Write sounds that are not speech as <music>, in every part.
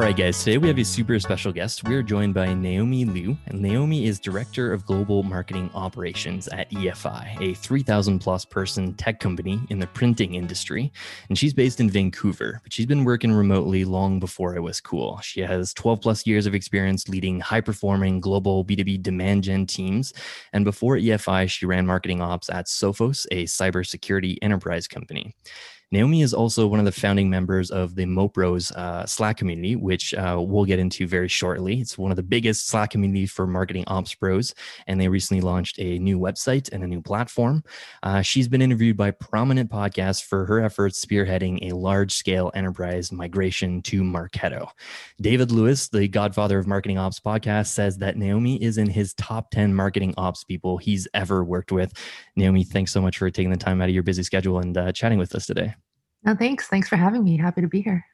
All right, guys, today we have a super special guest. We are joined by Naomi Liu, and Naomi is Director of Global Marketing Operations at EFI, a 3,000 plus person tech company in the printing industry. And she's based in Vancouver, but she's been working remotely long before it was cool. She has 12 plus years of experience leading high performing global B2B demand gen teams. And before EFI, she ran marketing ops at Sophos, a cybersecurity enterprise company. Naomi is also one of the founding members of the Mopros uh, Slack community, which uh, we'll get into very shortly. It's one of the biggest Slack communities for marketing ops pros, and they recently launched a new website and a new platform. Uh, she's been interviewed by prominent podcasts for her efforts spearheading a large scale enterprise migration to Marketo. David Lewis, the godfather of marketing ops podcast, says that Naomi is in his top 10 marketing ops people he's ever worked with. Naomi, thanks so much for taking the time out of your busy schedule and uh, chatting with us today. No, thanks. Thanks for having me. Happy to be here.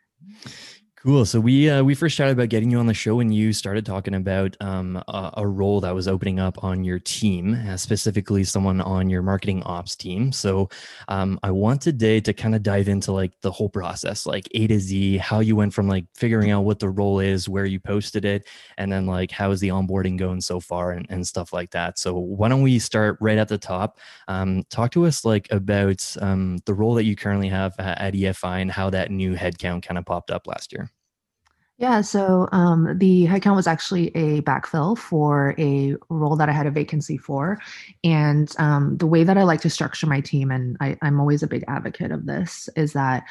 Cool. So we uh, we first chatted about getting you on the show, and you started talking about um, a, a, role that was opening up on your team, uh, specifically someone on your marketing ops team. So um, I want today to kind of dive into like the whole process, like A to Z, how you went from like figuring out what the role is, where you posted it, and then like how is the onboarding going so far, and, and stuff like that. So why don't we start right at the top? Um, talk to us like about um, the role that you currently have at, at EFI and how that new headcount kind of popped up last year. Yeah, so um, the headcount was actually a backfill for a role that I had a vacancy for. And um, the way that I like to structure my team, and I, I'm always a big advocate of this, is that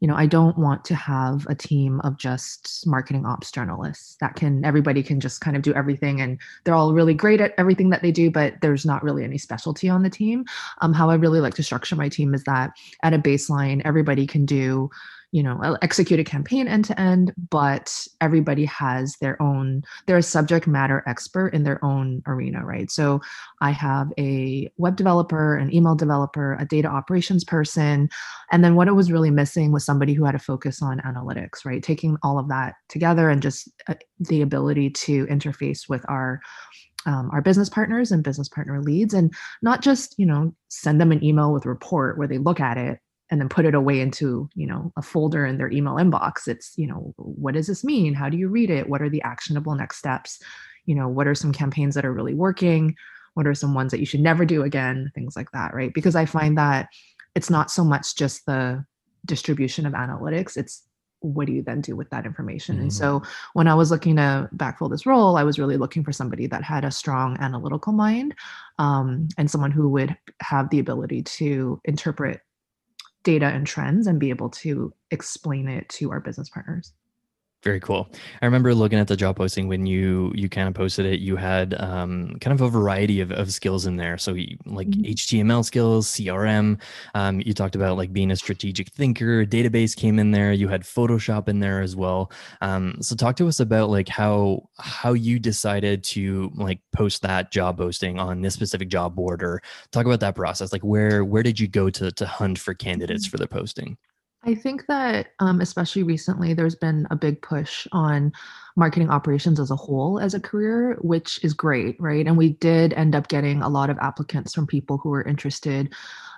you know i don't want to have a team of just marketing ops journalists that can everybody can just kind of do everything and they're all really great at everything that they do but there's not really any specialty on the team um, how i really like to structure my team is that at a baseline everybody can do you know execute a campaign end to end but everybody has their own they're a subject matter expert in their own arena right? So i have a web developer an email developer a data operations person and then what it was really missing was somebody who had a focus on analytics right? Taking all of that together and just uh, the ability to interface with our um, our business partners and business partner leads and not just you know send them an email with report where they look at it and then put it away into you know a folder in their email inbox. It's you know what does this mean? How do you read it? What are the actionable next steps? You know what are some campaigns that are really working? What are some ones that you should never do again? Things like that right? Because i find that it's not so much just the distribution of analytics it's what do you then do with that information? Mm-hmm. and so when i was looking to backfill this role i was really looking for somebody that had a strong analytical mind um, and someone who would have the ability to interpret data and trends and be able to explain it to our business partners. Very cool. I remember looking at the job posting when you you kind of posted it. You had um, kind of a variety of, of skills in there. So you, like mm-hmm. HTML skills, CRM. Um, you talked about like being a strategic thinker. Database came in there. You had Photoshop in there as well. Um, so talk to us about like how how you decided to like post that job posting on this specific job board, or talk about that process. Like where where did you go to to hunt for candidates mm-hmm. for the posting? I think that, um, especially recently, there's been a big push on marketing operations as a whole as a career, which is great, right? And we did end up getting a lot of applicants from people who were interested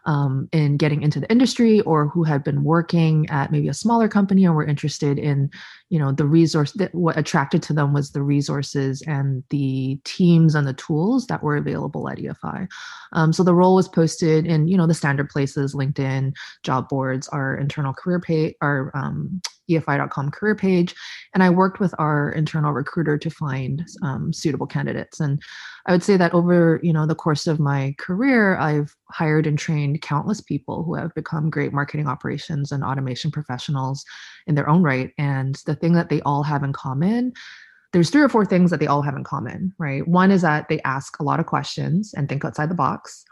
um, in getting into the industry or who had been working at maybe a smaller company or were interested in you know the resource that what attracted to them was the resources and the teams and the tools that were available at efi um, so the role was posted in you know the standard places linkedin job boards our internal career page our um, efi.com career page and i worked with our internal recruiter to find um, suitable candidates. And i would say that over you know the course of my career i've hired and trained countless people who have become great marketing operations and automation professionals in their own right. And the thing that they all have in common there's three or four things that they all have in common right? One is that they ask a lot of questions and think outside the box.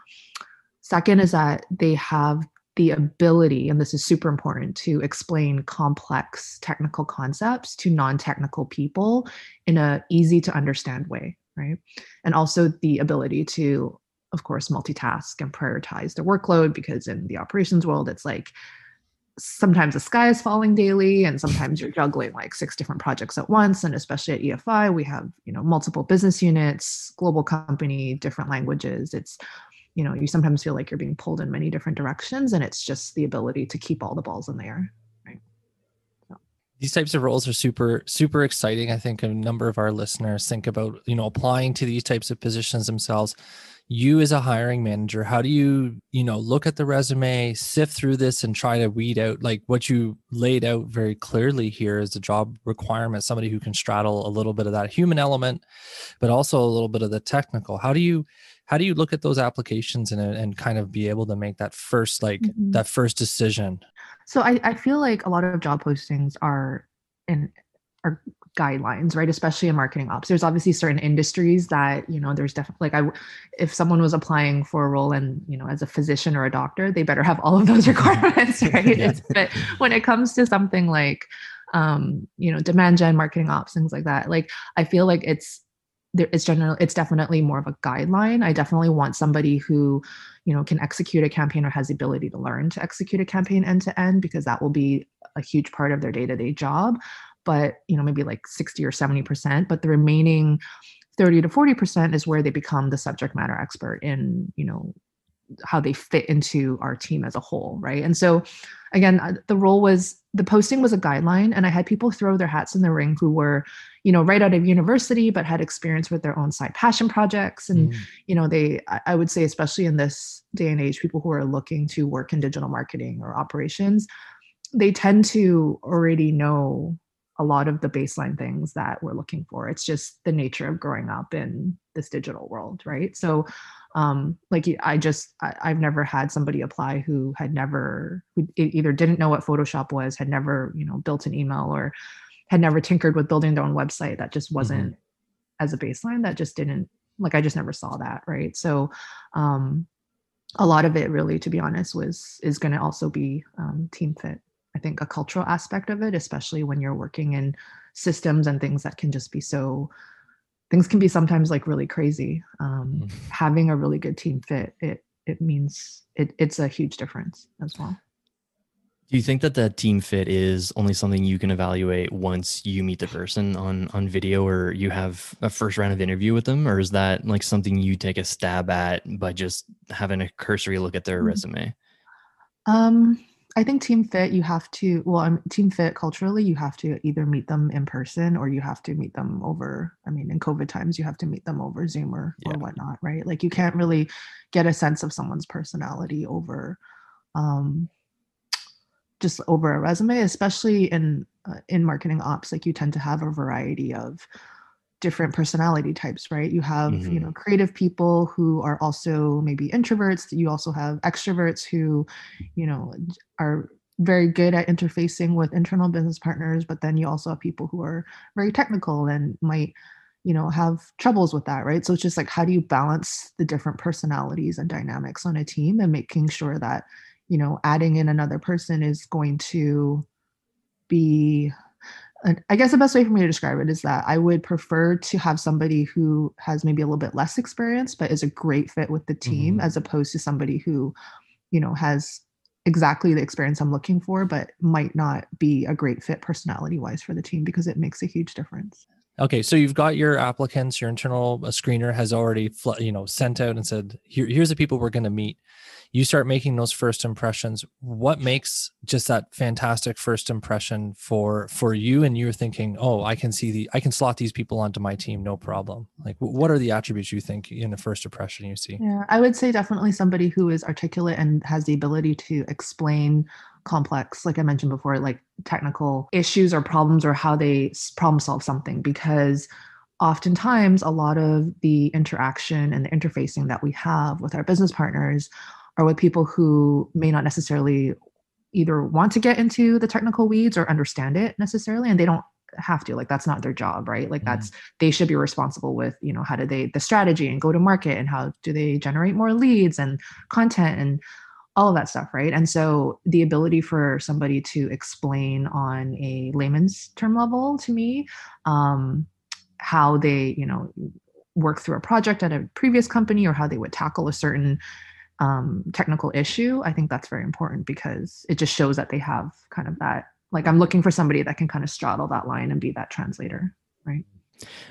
Second is that they have the ability, and this is super important, to explain complex technical concepts to non-technical people in a easy to understand way, right? And also the ability to, of course, multitask and prioritize their workload because in the operations world, it's like sometimes the sky is falling daily and sometimes you're juggling like six different projects at once and especially at efi we have you know multiple business units global company different languages it's you know you sometimes feel like you're being pulled in many different directions and it's just the ability to keep all the balls in the air right? These types of roles are super super exciting i think a number of our listeners think about you know applying to these types of positions themselves. You as a hiring manager how do you you know look at the resume sift through this and try to weed out like what you laid out very clearly here as a job requirement somebody who can straddle a little bit of that human element but also a little bit of the technical. How do you how do you look at those applications and, and kind of be able to make that first like mm-hmm. that first decision so I, I feel like a lot of job postings are in are guidelines right especially in marketing ops there's obviously certain industries that you know there's definitely like i if someone was applying for a role and you know as a physician or a doctor they better have all of those <laughs> requirements <laughs> right yeah. but when it comes to something like um you know demand gen marketing ops things like that like i feel like it's there it's generally it's definitely more of a guideline. I definitely want somebody who you know can execute a campaign or has the ability to learn to execute a campaign end to end because that will be a huge part of their day-to-day job. But you know maybe like 60 or 70% but the remaining 30 to 40% is where they become the subject matter expert in you know how they fit into our team as a whole right? And so again uh, the role was the posting was a guideline and i had people throw their hats in the ring who were you know right out of university but had experience with their own side passion projects and mm. you know they i would say especially in this day and age people who are looking to work in digital marketing or operations they tend to already know a lot of the baseline things that we're looking for. It's just the nature of growing up in this digital world, right? So, um, like I just I, have never had somebody apply who had never who either didn't know what Photoshop was, had never you know built an email, or had never tinkered with building their own website. That just wasn't mm-hmm. as a baseline. That just didn't like I just never saw that, right? So, um, a lot of it really, to be honest, was is going to also be um, team fit I think a cultural aspect of it, especially when you're working in systems and things that can just be so things can be sometimes like really crazy. Um, mm-hmm. Having a really good team fit, it it means it, it's a huge difference as well. Do you think that that team fit is only something you can evaluate once you meet the person on on video or you have a first round of interview with them or is that like something you take a stab at by just having a cursory look at their mm-hmm. resume? Um I think team fit, you have to, well, team fit culturally, you have to either meet them in person or you have to meet them over, I mean, in COVID times, you have to meet them over Zoom or, yeah. or whatnot, right? Like you can't really get a sense of someone's personality over, um, just over a resume, especially in, uh, in marketing ops, like you tend to have a variety of different personality types right? You have mm-hmm. you know creative people who are also maybe introverts. You also have extroverts who you know are very good at interfacing with internal business partners but then you also have people who are very technical and might you know have troubles with that right? So it's just like how do you balance the different personalities and dynamics on a team and making sure that you know adding in another person is going to be I guess the best way for me to describe it is that I would prefer to have somebody who has maybe a little bit less experience, but is a great fit with the team, mm-hmm. as opposed to somebody who, you know, has exactly the experience I'm looking for, but might not be a great fit personality wise for the team because it makes a huge difference. Okay, so you've got your applicants, your internal uh, screener has already, you know, sent out and said, Here, here's the people we're going to meet. You start making those first impressions. What makes just that fantastic first impression for for you? And you're thinking oh i can see the i can slot these people onto my team no problem. Like what are the attributes you think in the first impression you see? Yeah i would say definitely somebody who is articulate and has the ability to explain complex like i mentioned before like technical issues or problems or how they problem solve something because oftentimes a lot of the interaction and the interfacing that we have with our business partners are with people who may not necessarily either want to get into the technical weeds or understand it necessarily and they don't have to like that's not their job right like that's mm. they should be responsible with you know how do they the strategy and go to market and how do they generate more leads and content and all of that stuff right and so the ability for somebody to explain on a layman's term level to me um how they you know work through a project at a previous company or how they would tackle a certain um, technical issue, I think that's very important because it just shows that they have kind of that. Like I'm looking for somebody that can kind of straddle that line and be that translator, right?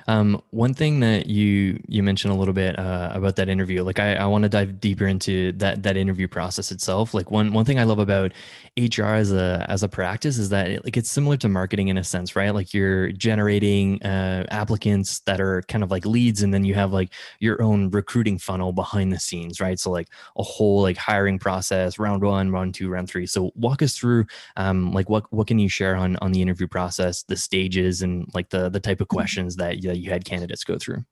Um, one thing that you you mentioned a little bit uh, about that interview, like I, I want to dive deeper into that that interview process itself. Like one one thing I love about HR as a as a practice is that it, like it's similar to marketing in a sense, right? Like you're generating uh, applicants that are kind of like leads, and then you have like your own recruiting funnel behind the scenes, right? So like a whole like hiring process, round one, round two, round three. So walk us through um, like what what can you share on on the interview process, the stages, and like the the type of mm-hmm. questions that that you had candidates go through?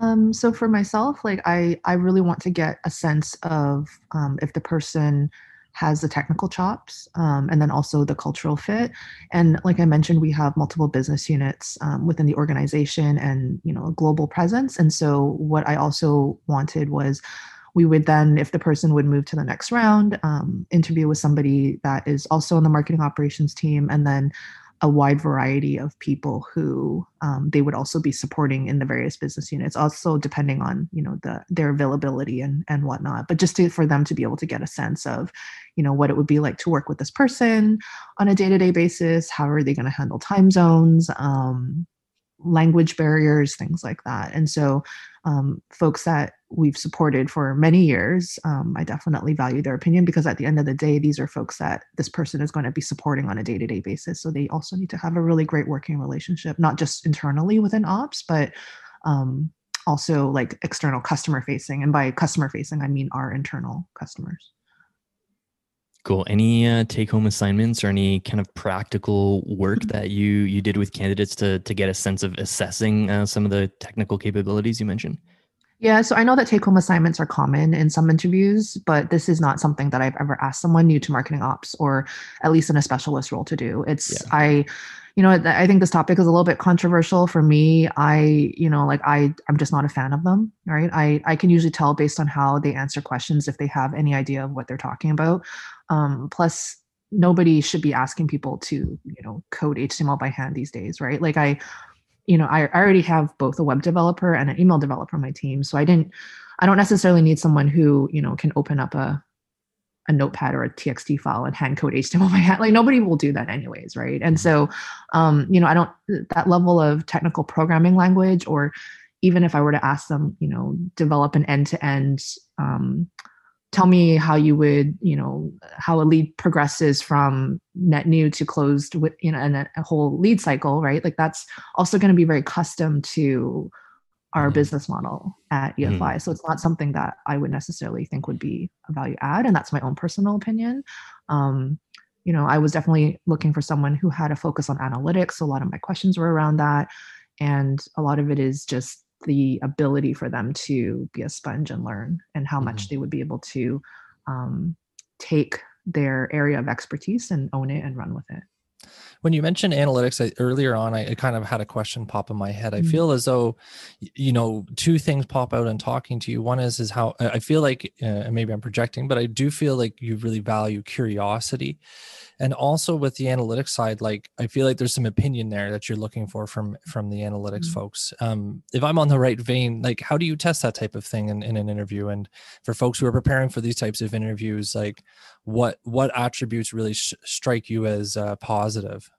Um, so for myself, like I, I really want to get a sense of um, if the person has the technical chops um, and then also the cultural fit. And like I mentioned, we have multiple business units um, within the organization and you know a global presence. And so what I also wanted was we would then, if the person would move to the next round, um, interview with somebody that is also on the marketing operations team, and then a wide variety of people who um, they would also be supporting in the various business units also depending on you know the their availability and and whatnot but just to, for them to be able to get a sense of you know what it would be like to work with this person on a day-to-day basis how are they going to handle time zones um, language barriers things like that. And so um, folks that we've supported for many years. Um, I definitely value their opinion because at the end of the day, these are folks that this person is going to be supporting on a day to day basis. So they also need to have a really great working relationship, not just internally within ops, but um, also like external customer facing. And by customer facing, I mean our internal customers. Cool. Any uh, take home assignments or any kind of practical work mm-hmm. that you you did with candidates to to get a sense of assessing uh, some of the technical capabilities you mentioned? Yeah, so I know that take home assignments are common in some interviews, but this is not something that I've ever asked someone new to marketing ops or at least in a specialist role to do. It's, yeah. I, you know, I think this topic is a little bit controversial for me. I, you know, like I, I'm just not a fan of them, right? I, I can usually tell based on how they answer questions if they have any idea of what they're talking about. Um, plus, nobody should be asking people to, you know, code HTML by hand these days, right? Like I, you know, I, I already have both a web developer and an email developer on my team. So I didn't, I don't necessarily need someone who, you know, can open up a, a notepad or a txt file and hand code html by hand like nobody will do that anyways right and so um, you know i don't that level of technical programming language or even if i were to ask them you know develop an end-to-end um, tell me how you would you know how a lead progresses from net new to closed with you know and a, whole lead cycle right like that's also going to be very custom to our mm-hmm. business model at EFI. Mm-hmm. So it's not something that I would necessarily think would be a value add. And that's my own personal opinion. Um, you know, I was definitely looking for someone who had a focus on analytics. So a lot of my questions were around that. And a lot of it is just the ability for them to be a sponge and learn and how much mm-hmm. they would be able to um, take their area of expertise and own it and run with it when you mentioned analytics I, earlier on I, I, kind of had a question pop in my head. I mm-hmm. feel as though you know two things pop out in talking to you. One is is how i feel like uh, maybe i'm projecting but i do feel like you really value curiosity. And also with the analytics side like i feel like there's some opinion there that you're looking for from from the analytics mm-hmm. folks. Um, if i'm on the right vein like how do you test that type of thing in, in an interview? And for folks who are preparing for these types of interviews like what what attributes really sh- strike you as uh, positive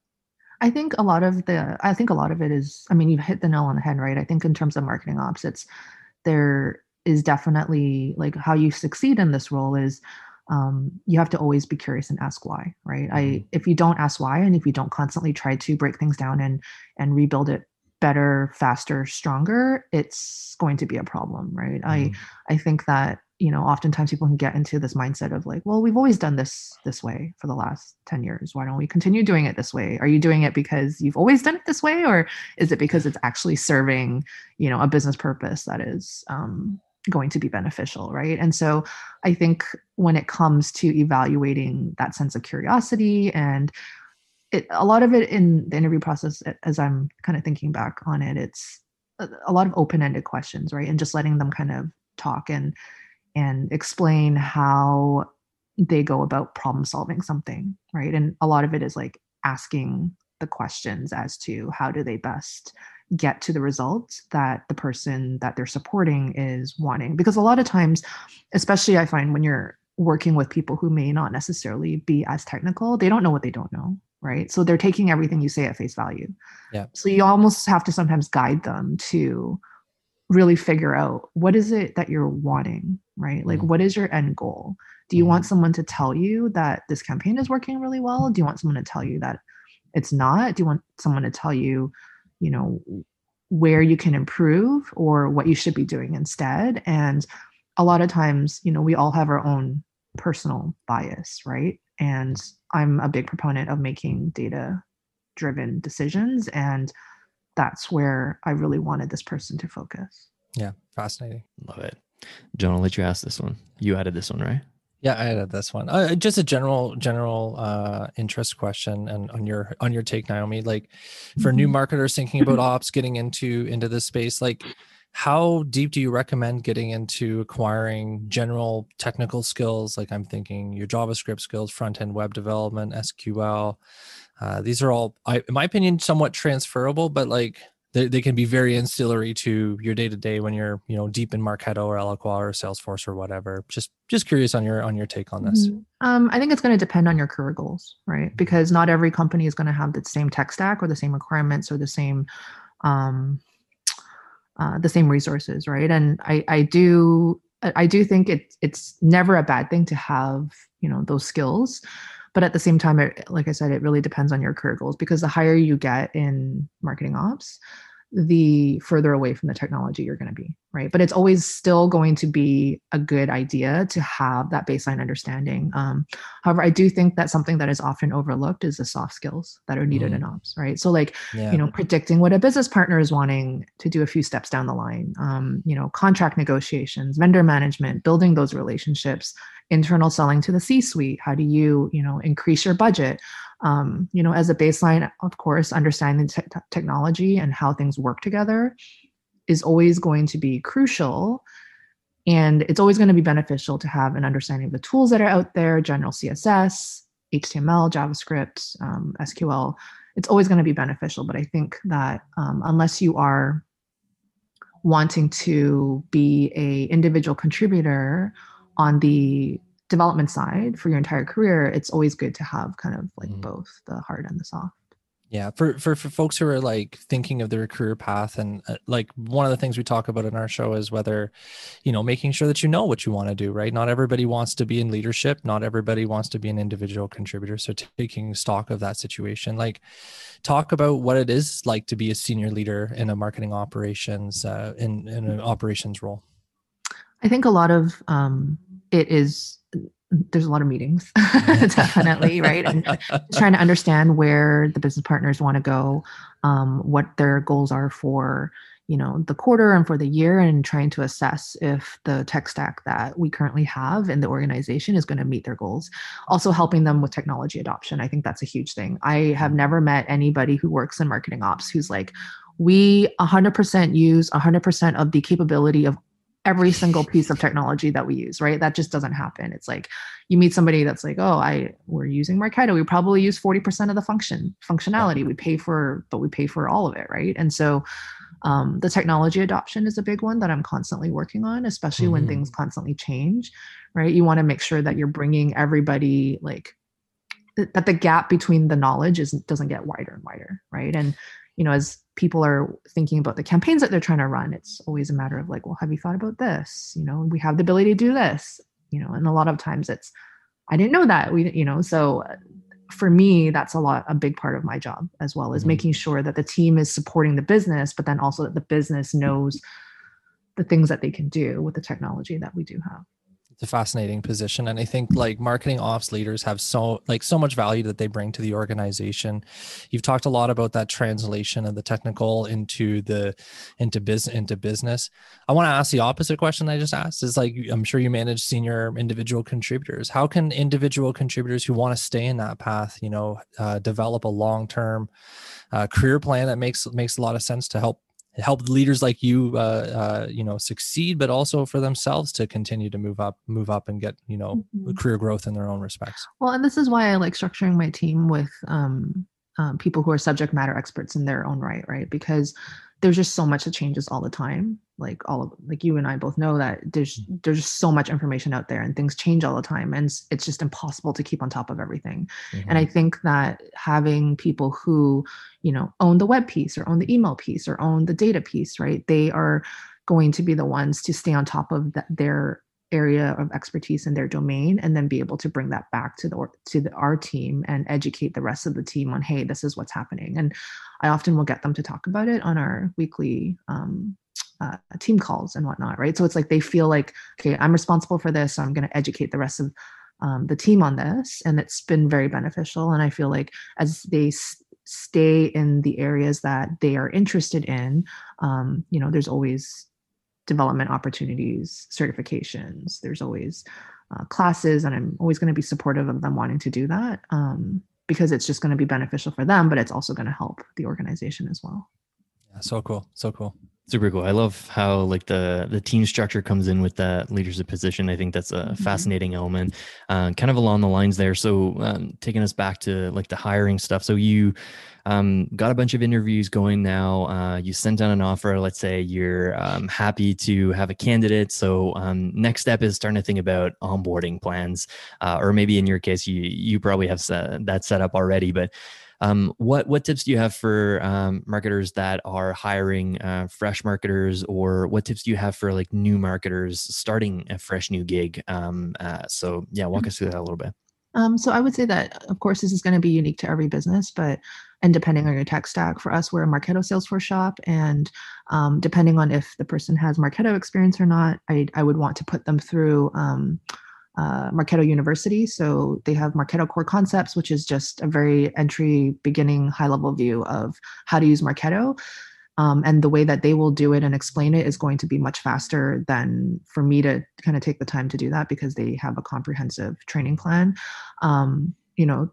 I think a lot of the I think a lot of it is I mean you've hit the nail on the head right I think in terms of marketing ops it's there is definitely like how you succeed in this role is um, you have to always be curious and ask why right i mm-hmm. if you don't ask why and if you don't constantly try to break things down and and rebuild it better faster stronger it's going to be a problem right mm-hmm. i i think that you know oftentimes people can get into this mindset of like well we've always done this this way for the last 10 years why don't we continue doing it this way are you doing it because you've always done it this way or is it because it's actually serving you know a business purpose that is um, going to be beneficial, right? And so I think when it comes to evaluating that sense of curiosity and it, a lot of it in the interview process, as I'm kind of thinking back on it, it's a, lot of open-ended questions, right? And just letting them kind of talk and and explain how they go about problem solving something, right? And a lot of it is like asking the questions as to how do they best get to the results that the person that they're supporting is wanting. Because a lot of times especially i find when you're working with people who may not necessarily be as technical they don't know what they don't know right? So they're taking everything you say at face value. Yeah. So you almost have to sometimes guide them to really figure out what is it that you're wanting right? Like Mhm. what is your end goal? Do you want someone to tell you that this campaign is working really well? Do you want someone to tell you that it's not? Do you want someone to tell you you know where you can improve or what you should be doing instead? And a lot of times you know we all have our own personal bias right? And i'm a big proponent of making data driven decisions and that's where i really wanted this person to focus Yeah, fascinating. Love it. John, I'll let you ask this one. You added this one, right? Yeah, I added this one. Uh, just a general general uh, interest question, and on your on your take, Naomi. Like for new Mhm. marketers thinking about <laughs> ops, getting into into this space, like how deep do you recommend getting into acquiring general technical skills? Like I'm thinking your JavaScript skills, front end web development, SQL. Uh, these are all, I, in my opinion, somewhat transferable, but like they, they can be very ancillary to your day to day when you're you know deep in Marketo or Eloqua or Salesforce or whatever. Just just curious on your on your take on this. Mhm. Um, I think it's going to depend on your career goals, right? Because not every company is going to have the same tech stack or the same requirements or the same, um, uh, the same resources, right? And I, I do, I do think it, it's never a bad thing to have, you know, those skills, but at the same time, it, like I said, it really depends on your career goals because the higher you get in marketing ops, the further away from the technology you're going to be right? But it's always still going to be a good idea to have that baseline understanding. Um, however i do think that something that is often overlooked is the soft skills that are needed in ops right? So like Yeah. you know predicting what a business partner is wanting to do a few steps down the line um, you know contract negotiations vendor management building those relationships internal selling to the c suite how do you you know increase your budget um, you know as a baseline of course understanding te- te- technology and how things work together is always going to be crucial. And it's always going to be beneficial to have an understanding of the tools that are out there general css html javascript um, sql it's always going to be beneficial but i think that um, unless you are wanting to be a individual contributor on the development side for your entire career it's always good to have kind of like Mhm. both the hard and the soft Yeah, for, for for folks who are like thinking of their career path, and uh, like one of the things we talk about in our show is whether, you know, making sure that you know what you want to do. Right? Not everybody wants to be in leadership. Not everybody wants to be an individual contributor. So taking stock of that situation, like, talk about what it is like to be a senior leader in a marketing operations uh, in in an operations role. I think a lot of um, it is there's a lot of meetings, <laughs> definitely, right? And <laughs> trying to understand where the business partners want to go, um, what their goals are for you know the quarter and for the year, and trying to assess if the tech stack that we currently have in the organization is going to meet their goals. Also, helping them with technology adoption. I think that's a huge thing. I have never met anybody who works in marketing ops who's like, we 100% use 100% of the capability of every single piece of technology that we use right? That just doesn't happen. It's like you meet somebody that's like oh i we're using marketo. We probably use 40% of the function functionality. We pay for but we pay for all of it right? And so um, the technology adoption is a big one that i'm constantly working on especially when Mhm. things constantly change right? You want to make sure that you're bringing everybody like th- that the gap between the knowledge is doesn't get wider and wider right? And you know as people are thinking about the campaigns that they're trying to run it's always a matter of like well have you thought about this you know we have the ability to do this you know and a lot of times it's i didn't know that we you know so uh, for me that's a lot a big part of my job as well as Mhm. making sure that the team is supporting the business but then also that the business knows the things that they can do with the technology that we do have it's a fascinating position and i think like marketing ops leaders have so like so much value that they bring to the organization. You've talked a lot about that translation of the technical into the into business into business. I want to ask the opposite question i just asked is like i'm sure you manage senior individual contributors. How can individual contributors who want to stay in that path you know uh, develop a long-term uh, career plan that makes makes a lot of sense to help help leaders like you uh, uh, you know succeed but also for themselves to continue to move up move up and get you know Mhm. career growth in their own respects Well, and this is why I like structuring my team with um, um, people who are subject matter experts in their own right, right? Because there's just so much that changes all the time like all of like you and i both know that there's mm. there's just so much information out there and things change all the time and it's just impossible to keep on top of everything mm-hmm. and i think that having people who you know own the web piece or own the email piece or own the data piece right they are going to be the ones to stay on top of the, their area of expertise in their domain and then be able to bring that back to the to the, our team and educate the rest of the team on hey this is what's happening. And i often will get them to talk about it on our weekly um, uh, team calls and whatnot right? So it's like they feel like okay i'm responsible for this so i'm going to educate the rest of um, the team on this. And it's been very beneficial and i feel like as they s- stay in the areas that they are interested in um, you know there's always development opportunities, certifications. There's always uh, classes, and I'm always going to be supportive of them wanting to do that um, because it's just going to be beneficial for them, but it's also going to help the organization as well. Yeah, so cool, so cool. Super cool. I love how like the the team structure comes in with that leadership position. I think that's a mm-hmm. fascinating element, uh, kind of along the lines there. So um, taking us back to like the hiring stuff. So you um, got a bunch of interviews going now. Uh, you sent out an offer. Let's say you're um, happy to have a candidate. So um, next step is starting to think about onboarding plans, uh, or maybe in your case, you you probably have set, that set up already. But um, what what tips do you have for um, marketers that are hiring uh, fresh marketers, or what tips do you have for like new marketers starting a fresh new gig? Um, uh, so yeah, walk us through that a little bit. Um, so I would say that, of course, this is going to be unique to every business, but and depending on your tech stack, for us, we're a Marketo Salesforce shop, and um, depending on if the person has Marketo experience or not, I, I would want to put them through um, uh, Marketo University. So they have Marketo Core Concepts, which is just a very entry, beginning, high level view of how to use Marketo. Um, and the way that they will do it and explain it is going to be much faster than for me to kind of take the time to do that because they have a comprehensive training plan. Um, you know,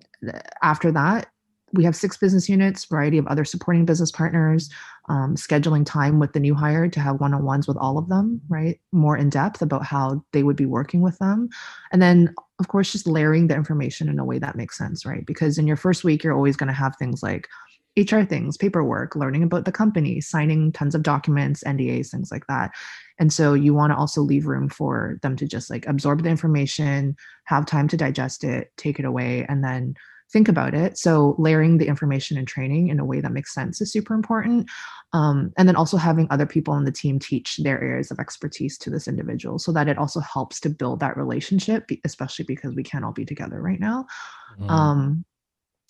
after that, we have six business units, variety of other supporting business partners, um, scheduling time with the new hire to have one-on-ones with all of them, right? More in depth about how they would be working with them. And then of course, just layering the information in a way that makes sense, right? Because in your first week, you're always going to have things like HR things, paperwork, learning about the company, signing tons of documents, NDAs, things like that. And so you want to also leave room for them to just like absorb the information, have time to digest it, take it away, and then think about it. So layering the information and training in a way that makes sense is super important. Um, and then also having other people on the team teach their areas of expertise to this individual so that it also helps to build that relationship, especially because we can't all be together right now. Mm. Um,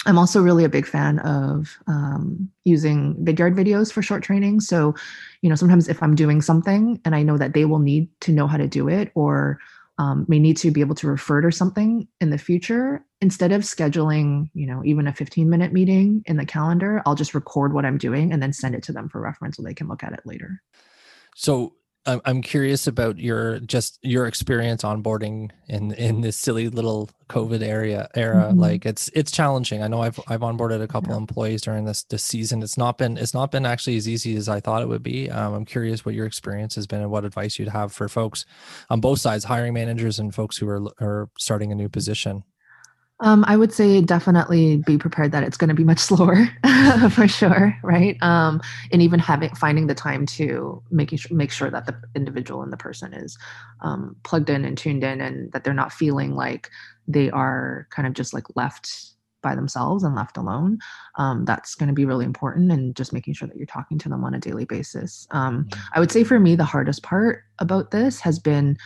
I'm also really a big fan of um, using Vidyard videos for short training. So, you know, sometimes if I'm doing something and I know that they will need to know how to do it or um, may need to be able to refer to something in the future, instead of scheduling, you know, even a 15 minute meeting in the calendar, I'll just record what I'm doing and then send it to them for reference so they can look at it later. So I'm curious about your just your experience onboarding in in this silly little COVID area era. Mm-hmm. Like it's it's challenging. I know I've I've onboarded a couple yeah. employees during this this season. It's not been it's not been actually as easy as I thought it would be. Um, I'm curious what your experience has been and what advice you'd have for folks on both sides, hiring managers and folks who are are starting a new position. Um, I would say definitely be prepared that it's going to be much <laughs> slower <laughs> for sure, right? Um, and even having finding the time to making sure, make sure that the individual and the person is um, plugged in and tuned in, and that they're not feeling like they are kind of just like left by themselves and left alone. Um, that's going to be really important, and just making sure that you're talking to them on a daily basis. Um. I would say for me, the hardest part about this has been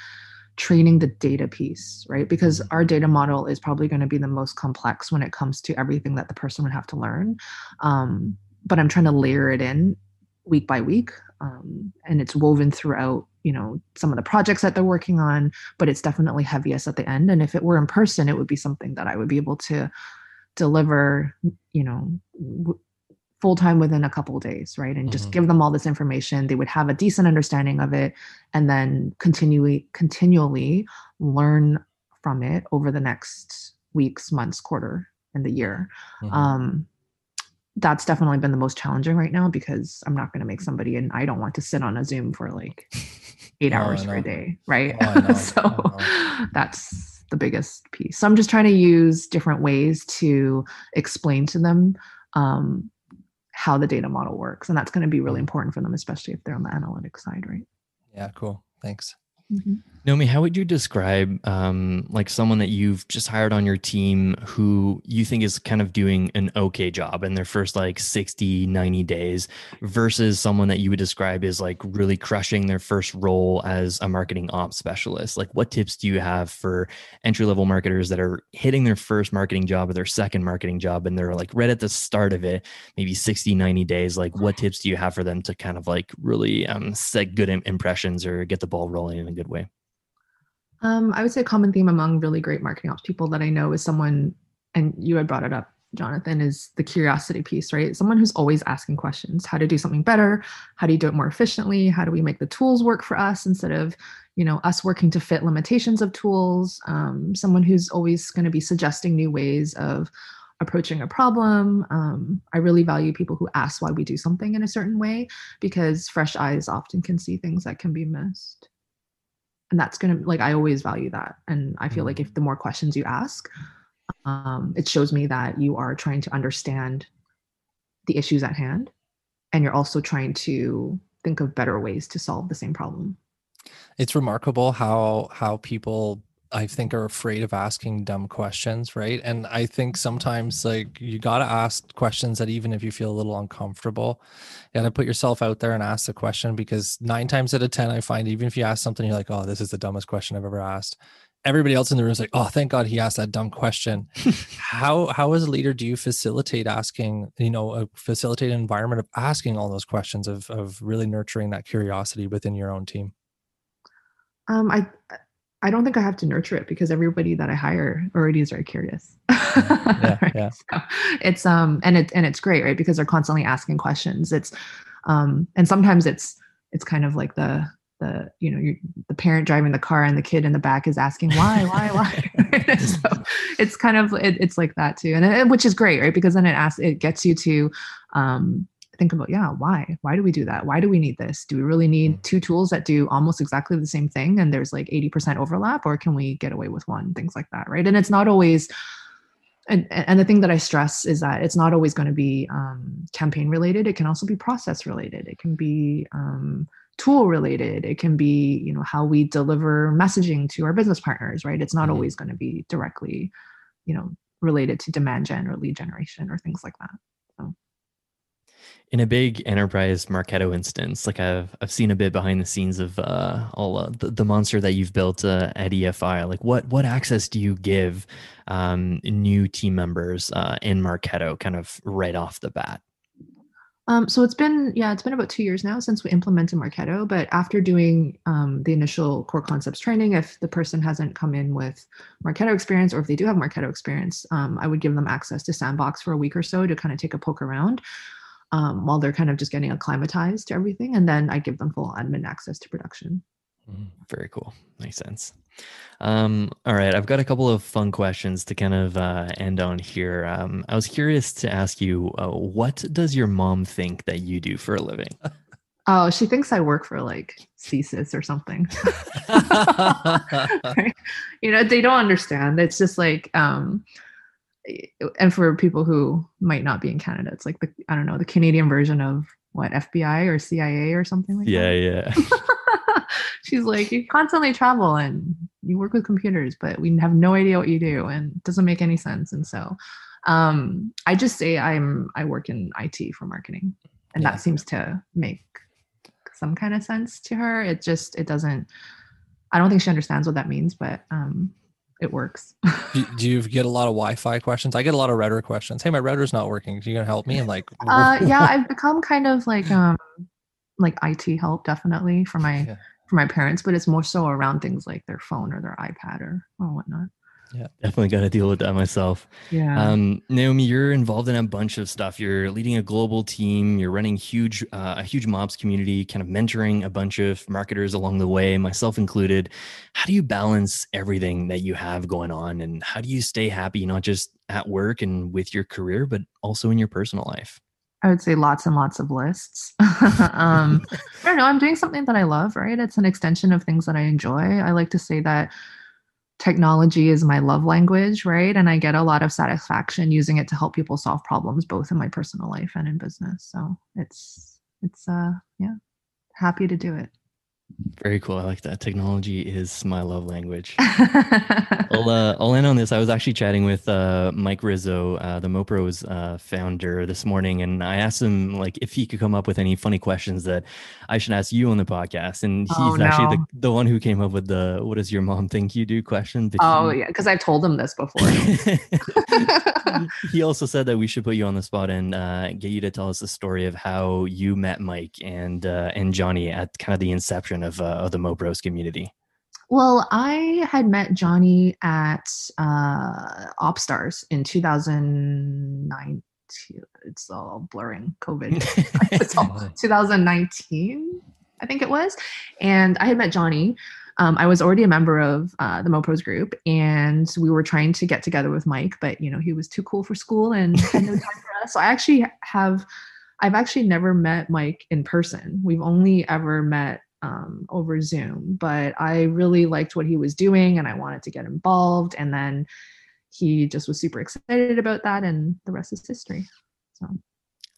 training the data piece, right? Because our data model is probably going to be the most complex when it comes to everything that the person would have to learn. Um, but I'm trying to layer it in week by week. Um, and it's woven throughout, you know, some of the projects that they're working on, but it's definitely heaviest at the end. And if it were in person, it would be something that I would be able to deliver, you know, w- full time within a couple days, right? And mm-hmm. just give them all this information. They would have a decent understanding of it and then continually continually learn from it over the next weeks, months, quarter, and the year. Mm-hmm. Um, that's definitely been the most challenging right now because I'm not going to make somebody and I don't want to sit on a Zoom for like <laughs> eight oh, hours for a day, right? Oh, <laughs> so that's the biggest piece. So I'm just trying to use different ways to explain to them um, how the data model works. And that's going to be really Mm. important for them, especially if they're on the analytics side, right? Yeah, cool. Thanks. Mhm. Naomi, how would you describe um, like someone that you've just hired on your team who you think is kind of doing an okay job in their first like 60, 90 days versus someone that you would describe as like really crushing their first role as a marketing ops specialist? Like, what tips do you have for entry level marketers that are hitting their first marketing job or their second marketing job and they're like right at the start of it, maybe 60, 90 days? Like, what tips do you have for them to kind of like really um, set good impressions or get the ball rolling in a good way? Um, I would say a common theme among really great marketing ops people that I know is someone, and you had brought it up, Jonathan, is the curiosity piece, right? Someone who's always asking questions how to do something better, how do you do it more efficiently, how do we make the tools work for us instead of, you know, us working to fit limitations of tools. Um, someone who's always going to be suggesting new ways of approaching a problem. Um, I really value people who ask why we do something in a certain way because fresh eyes often can see things that can be missed and that's going to like i always value that. And i feel like if the more questions you ask um, it shows me that you are trying to understand the issues at hand and you're also trying to think of better ways to solve the same problem. It's remarkable how how people I think are afraid of asking dumb questions, right? And I think sometimes like you got to ask questions that even if you feel a little uncomfortable, you got to put yourself out there and ask the question because 9 times out of 10 I find even if you ask something you're like, "Oh, this is the dumbest question I've ever asked." Everybody else in the room is like, "Oh, thank God he asked that dumb question." <laughs> how how as a leader do you facilitate asking, you know, a facilitate an environment of asking all those questions of of really nurturing that curiosity within your own team? um, i i don't think i have to nurture it because everybody that i hire already is very curious. <laughs> Yeah, Right? yeah. So it's um and it and it's great right? Because they're constantly asking questions. It's um and sometimes it's it's kind of like the the you know the parent driving the car and the kid in the back is asking why why why? <laughs> <laughs> So it's kind of it, it's like that too. And it, which is great right? Because then it asks it gets you to um think about yeah why why do we do that why do we need this do we really need two tools that do almost exactly the same thing and there's like 80% overlap or can we get away with one things like that right and it's not always and, and the thing that I stress is that it's not always going to be um, campaign related. It can also be process related. It can be um, tool related. It can be, you know, how we deliver messaging to our business partners, right? It's not Mhm. always going to be directly, you know, related to demand gen or lead generation or things like that. In a big enterprise Marketo instance, like I've I've seen a bit behind the scenes of uh, all uh, the, the monster that you've built uh, at EFI. Like, what what access do you give um, new team members uh, in Marketo, kind of right off the bat? Um, so it's been yeah, it's been about two years now since we implemented Marketo. But after doing um, the initial core concepts training, if the person hasn't come in with Marketo experience, or if they do have Marketo experience, um, I would give them access to Sandbox for a week or so to kind of take a poke around um, while they're kind of just getting acclimatized to everything, and then I give them full admin access to production. Very cool. Makes sense. Um, all right, I've got a couple of fun questions to kind of uh, end on here. Um, I was curious to ask you, uh, what does your mom think that you do for a living? Oh, she thinks I work for like CSIS or something. <laughs> <laughs> right? You know, they don't understand. It's just like, um, and for people who might not be in Canada, it's like the I don't know the Canadian version of what FBI or CIA or something like Yeah, that. yeah. Yeah. <laughs> <laughs> She's like, you constantly travel and you work with computers, but we have no idea what you do, and it doesn't make any sense. And so, um, I just say I'm I work in IT for marketing, and Yeah. that seems to make some kind of sense to her. It just it doesn't. I don't think she understands what that means, but um, it works. <laughs> do, do you get a lot of Wi-Fi questions? I get a lot of router questions. Hey, my router's not working. Are you gonna help me? And like, uh, yeah, <laughs> I've become kind of like um, like IT help definitely for my Yeah. for my parents, but it's more so around things like their phone or their iPad or or whatnot. Yeah, definitely got to deal with that myself. Yeah. Um, Naomi, you're involved in a bunch of stuff. You're leading a global team. You're running huge, uh, a huge MOps community, kind of mentoring a bunch of marketers along the way, myself included. How do you balance everything that you have going on, and how do you stay happy, not just at work and with your career, but also in your personal life? I would say lots and lots of lists. <laughs> um, <laughs> I don't know. I'm doing something that I love, right? It's an extension of things that I enjoy. I like to say that technology is my love language, right? And I get a lot of satisfaction using it to help people solve problems both in my personal life and in business. So it's it's uh yeah, happy to do it. Very cool. I like that. Technology is my love language. <laughs> I'll, uh, I'll end on this. I was actually chatting with uh, Mike Rizzo, uh, the Mopros uh, founder, this morning, and I asked him like if he could come up with any funny questions that I should ask you on the podcast. And he's oh, no. actually the, the one who came up with the "What does your mom think you do?" question. oh yeah, because I've told him this before. <laughs> <laughs> he also said that we should put you on the spot and uh, get you to tell us the story of how you met Mike and uh, and Johnny at kind of the inception of of the Mopros community. Well, I had met Johnny at uh, OpsStars in 2009. It's all blurring COVID. <laughs> <laughs> it's all 2019, I think it was. And I had met Johnny. Um, I was already a member of uh, the MoPros group, and we were trying to get together with Mike, but you know he was too cool for school and had no time for us. So I actually have, I've actually never met Mike in person. We've only ever met um, over Zoom. But I really liked what he was doing and I wanted to get involved. And then he just was super excited about that, and the rest is history. So.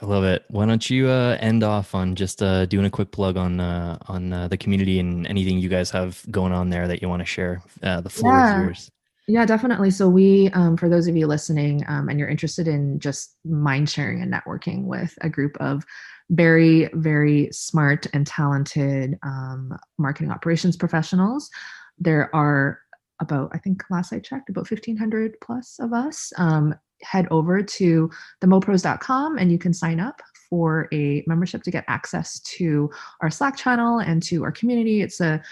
I love it. Why don't you uh, end off on just uh, doing a quick plug on uh, on uh, the community and anything you guys have going on there that you want to share? Uh, the floor yeah. is yours. Yeah, definitely. So we, um, for those of you listening, um, and you're interested in just mind sharing and networking with a group of very, very smart and talented um, marketing operations professionals. There are about, I think last I checked, about 1,500 plus of us. Um, head over to themopros.com and you can sign up for a membership to get access to our Slack channel and to our community. It's a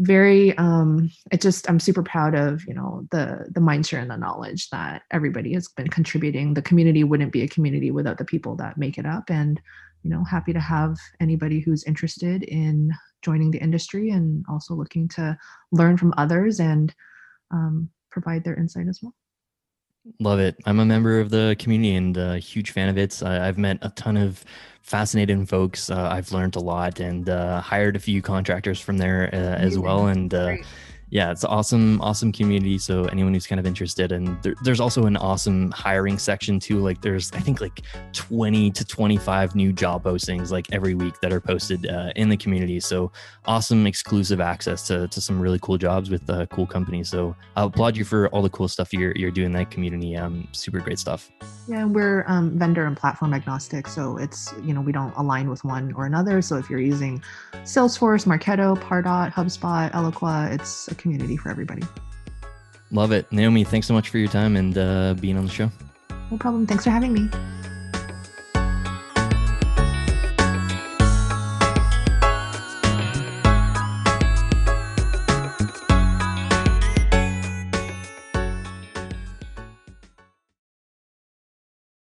very um it just i'm super proud of you know the the mind share and the knowledge that everybody has been contributing the community wouldn't be a community without the people that make it up and you know happy to have anybody who's interested in joining the industry and also looking to learn from others and um, provide their insight as well. Love it. I'm a member of the community and a huge fan of it. I've met a ton of fascinating folks. Uh, i've learned a lot and uh, hired a few contractors from there uh, as well. And uh, yeah, it's awesome, awesome community. So anyone who's kind of interested, and there, there's also an awesome hiring section too. Like there's, I think like 20 to 25 new job postings like every week that are posted uh, in the community. So awesome exclusive access to, to some really cool jobs with uh, cool companies. So I applaud you for all the cool stuff you're, you're doing in that community. Um, super great stuff. Yeah, we're um, vendor and platform agnostic. So it's, you know, we don't align with one or another. So if you're using Salesforce, Marketo, Pardot, HubSpot, Eloqua, it's community for everybody. Love it. Naomi, thanks so much for your time and uh, being on the show. No problem. Thanks for having me.